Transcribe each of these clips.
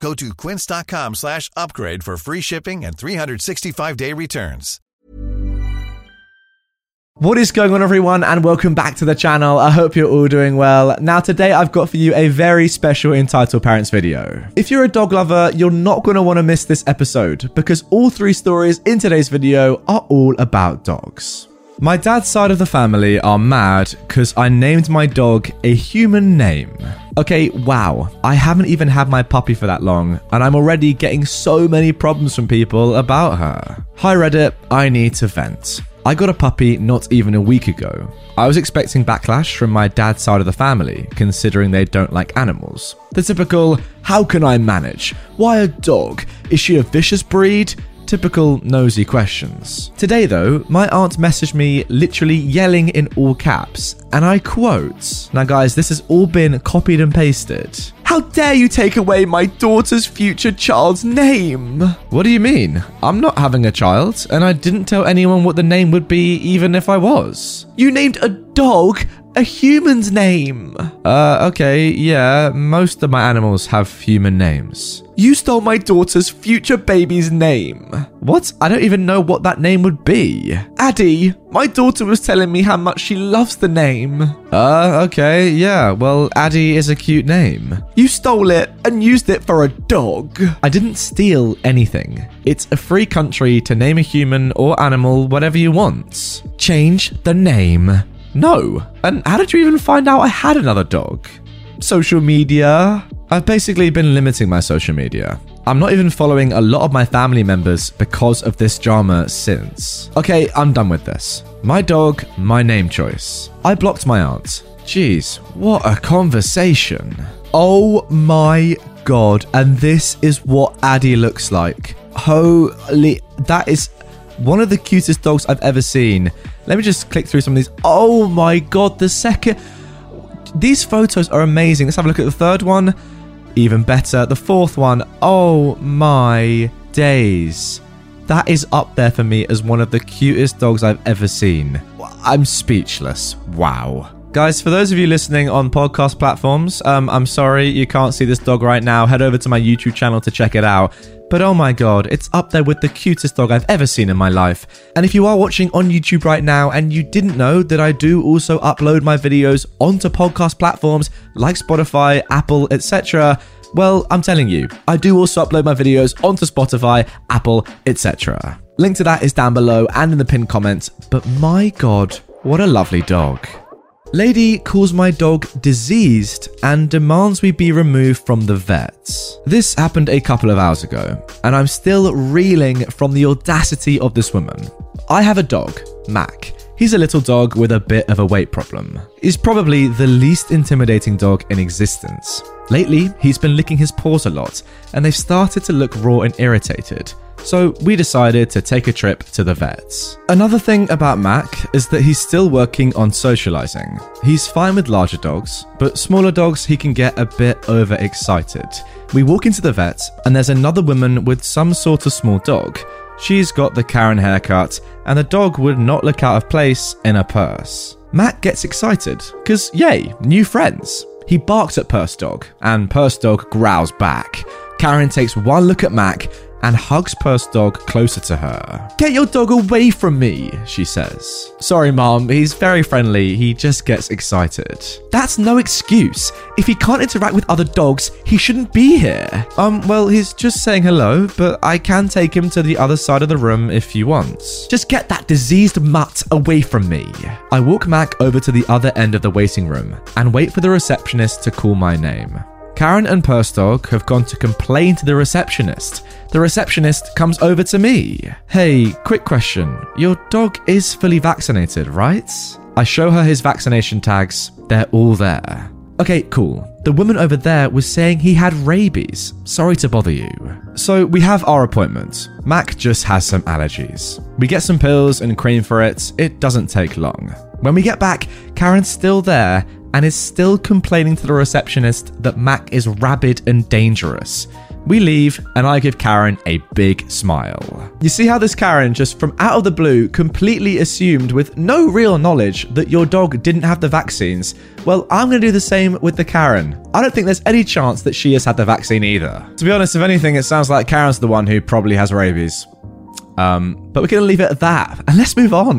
Go to quince.com slash upgrade for free shipping and 365-day returns. What is going on, everyone, and welcome back to the channel. I hope you're all doing well. Now, today I've got for you a very special entitled parents video. If you're a dog lover, you're not going to want to miss this episode because all three stories in today's video are all about dogs. My dad's side of the family are mad because I named my dog a human name. Okay, wow, I haven't even had my puppy for that long, and I'm already getting so many problems from people about her. Hi Reddit, I need to vent. I got a puppy not even a week ago. I was expecting backlash from my dad's side of the family, considering they don't like animals. The typical, how can I manage? Why a dog? Is she a vicious breed? Typical nosy questions. Today, though, my aunt messaged me literally yelling in all caps, and I quote Now, guys, this has all been copied and pasted. How dare you take away my daughter's future child's name? What do you mean? I'm not having a child, and I didn't tell anyone what the name would be even if I was. You named a dog a human's name. Uh, okay, yeah, most of my animals have human names. You stole my daughter's future baby's name. What? I don't even know what that name would be. Addie, my daughter was telling me how much she loves the name. Uh, okay, yeah, well, Addie is a cute name. You stole it and used it for a dog. I didn't steal anything. It's a free country to name a human or animal whatever you want. Change the name. No. And how did you even find out I had another dog? Social media? I've basically been limiting my social media. I'm not even following a lot of my family members because of this drama since. Okay, I'm done with this. My dog, my name choice. I blocked my aunt. Jeez, what a conversation. Oh my god, and this is what Addie looks like. Holy, that is one of the cutest dogs I've ever seen. Let me just click through some of these. Oh my god, the second. These photos are amazing. Let's have a look at the third one. Even better. The fourth one. Oh my days. That is up there for me as one of the cutest dogs I've ever seen. I'm speechless. Wow. Guys, for those of you listening on podcast platforms, um, I'm sorry you can't see this dog right now. Head over to my YouTube channel to check it out. But oh my god, it's up there with the cutest dog I've ever seen in my life. And if you are watching on YouTube right now and you didn't know that I do also upload my videos onto podcast platforms like Spotify, Apple, etc., well, I'm telling you, I do also upload my videos onto Spotify, Apple, etc. Link to that is down below and in the pinned comments. But my god, what a lovely dog. Lady calls my dog diseased and demands we be removed from the vets. This happened a couple of hours ago, and I'm still reeling from the audacity of this woman. I have a dog, Mac. He's a little dog with a bit of a weight problem. He's probably the least intimidating dog in existence. Lately, he's been licking his paws a lot, and they've started to look raw and irritated so we decided to take a trip to the vets. Another thing about Mac is that he's still working on socializing. He's fine with larger dogs, but smaller dogs he can get a bit overexcited. We walk into the vet, and there's another woman with some sort of small dog. She's got the Karen haircut, and the dog would not look out of place in a purse. Mac gets excited, because yay, new friends. He barks at Purse Dog, and Purse Dog growls back. Karen takes one look at Mac and hugs Purse Dog closer to her. Get your dog away from me, she says. Sorry, Mom, he's very friendly, he just gets excited. That's no excuse. If he can't interact with other dogs, he shouldn't be here. Um, well, he's just saying hello, but I can take him to the other side of the room if you want. Just get that diseased mutt away from me. I walk Mac over to the other end of the waiting room and wait for the receptionist to call my name. Karen and Purse Dog have gone to complain to the receptionist. The receptionist comes over to me. Hey, quick question. Your dog is fully vaccinated, right? I show her his vaccination tags. They're all there. Okay, cool. The woman over there was saying he had rabies. Sorry to bother you. So we have our appointment. Mac just has some allergies. We get some pills and cream for it. It doesn't take long. When we get back, Karen's still there and is still complaining to the receptionist that Mac is rabid and dangerous. We leave, and I give Karen a big smile. You see how this Karen, just from out of the blue, completely assumed with no real knowledge that your dog didn't have the vaccines? Well, I'm to do the same with the Karen. I don't think there's any chance that she has had the vaccine either. To be honest, if anything, it sounds like Karen's the one who probably has rabies. Um, but we're to leave it at that, and let's move on.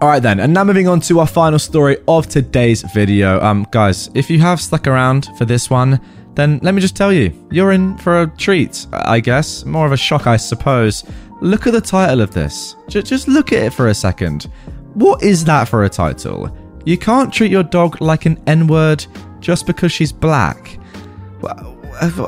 All right then, and now moving on to our final story of today's video. Um, guys, if you have stuck around for this one, then let me just tell you, you're in for a treat, I guess. More of a shock, I suppose. Look at the title of this. J- just look at it for a second. What is that for a title? You can't treat your dog like an N word just because she's black.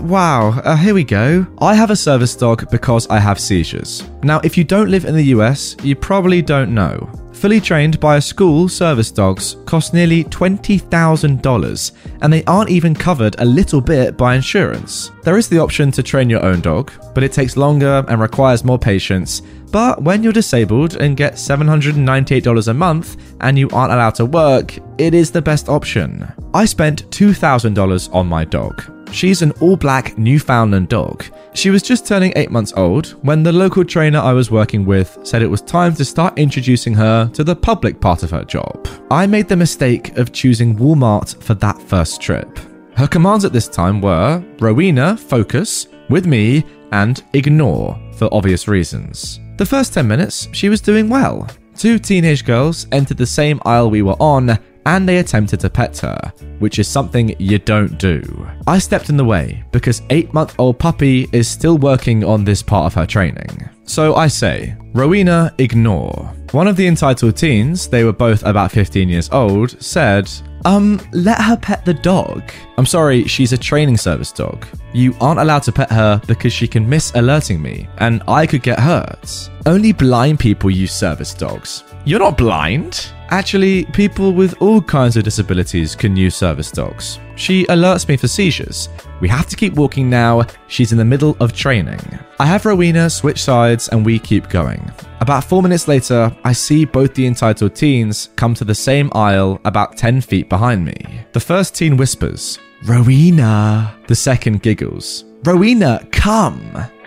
Wow, uh, here we go. I have a service dog because I have seizures. Now, if you don't live in the US, you probably don't know. Fully trained by a school, service dogs cost nearly $20,000, and they aren't even covered a little bit by insurance. There is the option to train your own dog, but it takes longer and requires more patience. But when you're disabled and get $798 a month and you aren't allowed to work, it is the best option. I spent $2,000 on my dog. She's an all black Newfoundland dog. She was just turning 8 months old when the local trainer I was working with said it was time to start introducing her to the public part of her job. I made the mistake of choosing Walmart for that first trip. Her commands at this time were Rowena, focus, with me, and ignore, for obvious reasons. The first 10 minutes, she was doing well. Two teenage girls entered the same aisle we were on and they attempted to pet her, which is something you don't do. I stepped in the way because 8 month old puppy is still working on this part of her training. So I say, Rowena, ignore. One of the entitled teens, they were both about 15 years old, said, um, let her pet the dog. I'm sorry, she's a training service dog. You aren't allowed to pet her because she can miss alerting me, and I could get hurt. Only blind people use service dogs. You're not blind. Actually, people with all kinds of disabilities can use service dogs. She alerts me for seizures. We have to keep walking now. She's in the middle of training. I have Rowena switch sides and we keep going. About four minutes later, I see both the entitled teens come to the same aisle about 10 feet behind me. The first teen whispers, Rowena. The second giggles, Rowena, come.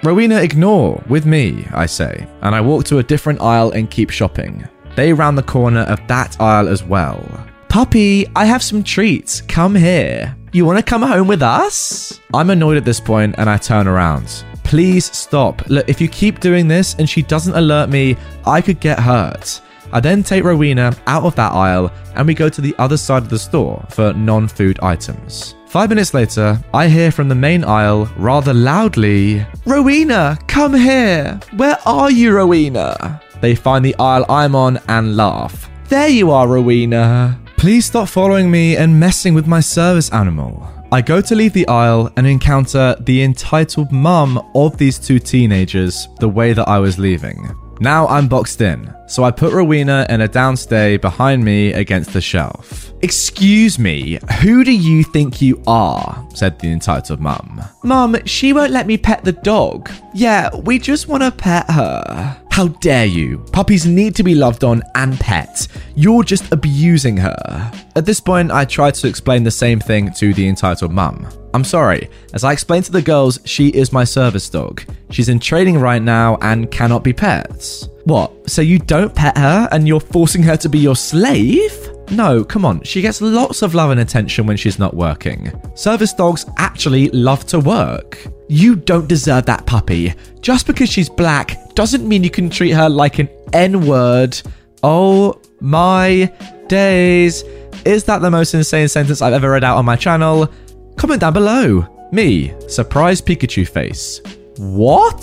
Rowena, ignore, with me, I say, and I walk to a different aisle and keep shopping. They round the corner of that aisle as well. Puppy, I have some treats. Come here. You want to come home with us? I'm annoyed at this point and I turn around. Please stop. Look, if you keep doing this and she doesn't alert me, I could get hurt. I then take Rowena out of that aisle and we go to the other side of the store for non food items. Five minutes later, I hear from the main aisle rather loudly Rowena, come here! Where are you, Rowena? They find the aisle I'm on and laugh. There you are, Rowena. Please stop following me and messing with my service animal. I go to leave the aisle and encounter the entitled mum of these two teenagers the way that I was leaving. Now I'm boxed in, so I put Rowena in a downstay behind me against the shelf. Excuse me, who do you think you are? said the entitled mum. Mum, she won't let me pet the dog. Yeah, we just want to pet her. How dare you? Puppies need to be loved on and pet. You're just abusing her. At this point, I tried to explain the same thing to the entitled mum. I'm sorry, as I explained to the girls, she is my service dog. She's in training right now and cannot be pets. What? So you don't pet her and you're forcing her to be your slave? No, come on, she gets lots of love and attention when she's not working. Service dogs actually love to work. You don't deserve that puppy. Just because she's black doesn't mean you can treat her like an N word. Oh my days. Is that the most insane sentence I've ever read out on my channel? Comment down below. Me, surprise Pikachu face. What?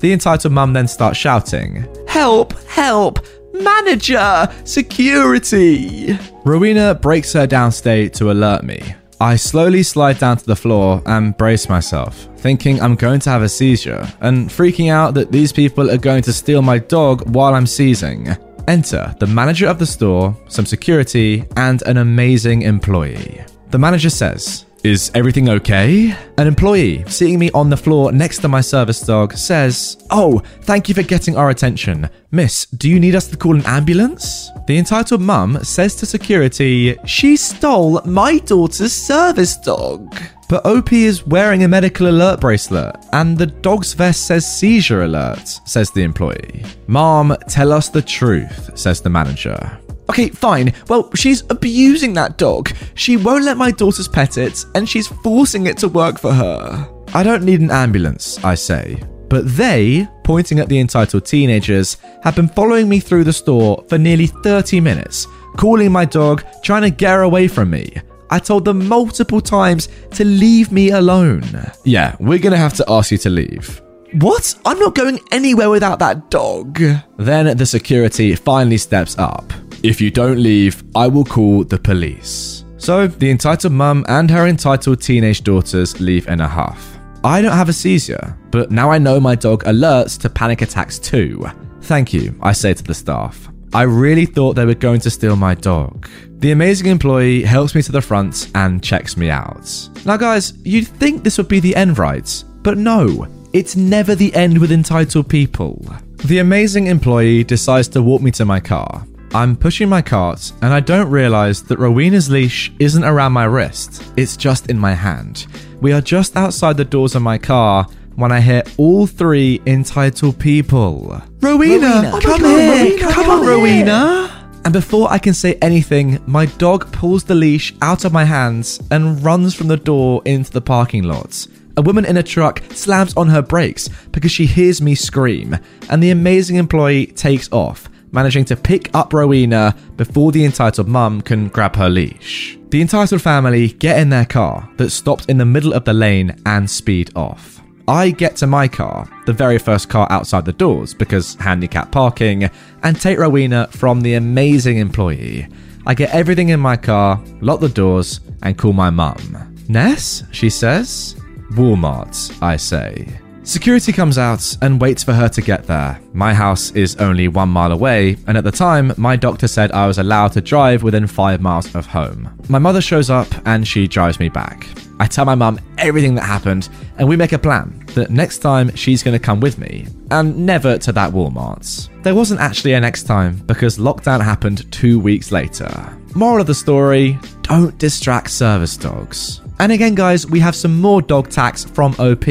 The entitled mum then starts shouting, Help! Help! Manager! Security! Rowena breaks her downstay to alert me. I slowly slide down to the floor and brace myself, thinking I'm going to have a seizure, and freaking out that these people are going to steal my dog while I'm seizing. Enter the manager of the store, some security, and an amazing employee. The manager says, is everything okay? An employee, seeing me on the floor next to my service dog, says, Oh, thank you for getting our attention. Miss, do you need us to call an ambulance? The entitled mum says to security, She stole my daughter's service dog. But OP is wearing a medical alert bracelet, and the dog's vest says seizure alert, says the employee. Mom, tell us the truth, says the manager. Okay, fine. Well, she's abusing that dog. She won't let my daughters pet it, and she's forcing it to work for her. I don't need an ambulance, I say. But they, pointing at the entitled teenagers, have been following me through the store for nearly 30 minutes, calling my dog, trying to get her away from me. I told them multiple times to leave me alone. Yeah, we're gonna have to ask you to leave. What? I'm not going anywhere without that dog. Then the security finally steps up. If you don't leave, I will call the police. So the entitled mum and her entitled teenage daughters leave in a huff. I don't have a seizure, but now I know my dog alerts to panic attacks too. Thank you, I say to the staff. I really thought they were going to steal my dog. The amazing employee helps me to the front and checks me out. Now, guys, you'd think this would be the end, right? But no, it's never the end with entitled people. The amazing employee decides to walk me to my car. I'm pushing my cart and I don't realize that Rowena's leash isn't around my wrist, it's just in my hand. We are just outside the doors of my car when I hear all three entitled people. Rowena, Rowena, come, come here, on, Rowena, come, come on, here." Rowena. And before I can say anything, my dog pulls the leash out of my hands and runs from the door into the parking lot. A woman in a truck slams on her brakes because she hears me scream, and the amazing employee takes off, managing to pick up Rowena before the entitled mum can grab her leash. The entitled family get in their car that stopped in the middle of the lane and speed off. I get to my car, the very first car outside the doors because handicap parking, and take Rowena from the amazing employee. I get everything in my car, lock the doors, and call my mum. Ness, she says. Walmart, I say. Security comes out and waits for her to get there. My house is only one mile away, and at the time, my doctor said I was allowed to drive within five miles of home. My mother shows up and she drives me back. I tell my mum everything that happened, and we make a plan that next time she's going to come with me, and never to that Walmart. There wasn't actually a next time because lockdown happened two weeks later. Moral of the story don't distract service dogs. And again, guys, we have some more dog tax from OP.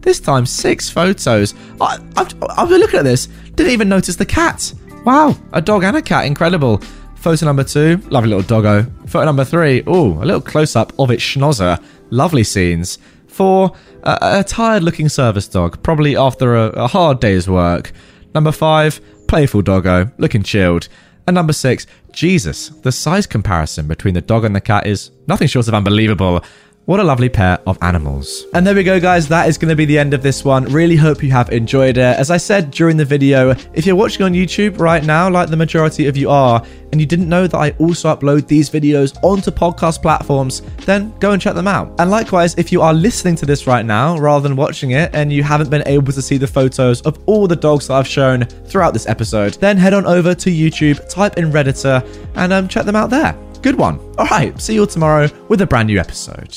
This time, six photos. I, I've, I've been looking at this, didn't even notice the cat. Wow, a dog and a cat, incredible. Photo number two, lovely little doggo. Photo number three, ooh, a little close up of its schnozzer. Lovely scenes. Four, a, a tired looking service dog, probably after a, a hard day's work. Number five, playful doggo, looking chilled. And number six, Jesus, the size comparison between the dog and the cat is nothing short of unbelievable. What a lovely pair of animals. And there we go, guys. That is going to be the end of this one. Really hope you have enjoyed it. As I said during the video, if you're watching on YouTube right now, like the majority of you are, and you didn't know that I also upload these videos onto podcast platforms, then go and check them out. And likewise, if you are listening to this right now rather than watching it and you haven't been able to see the photos of all the dogs that I've shown throughout this episode, then head on over to YouTube, type in Redditor, and um, check them out there. Good one. All right, see you all tomorrow with a brand new episode.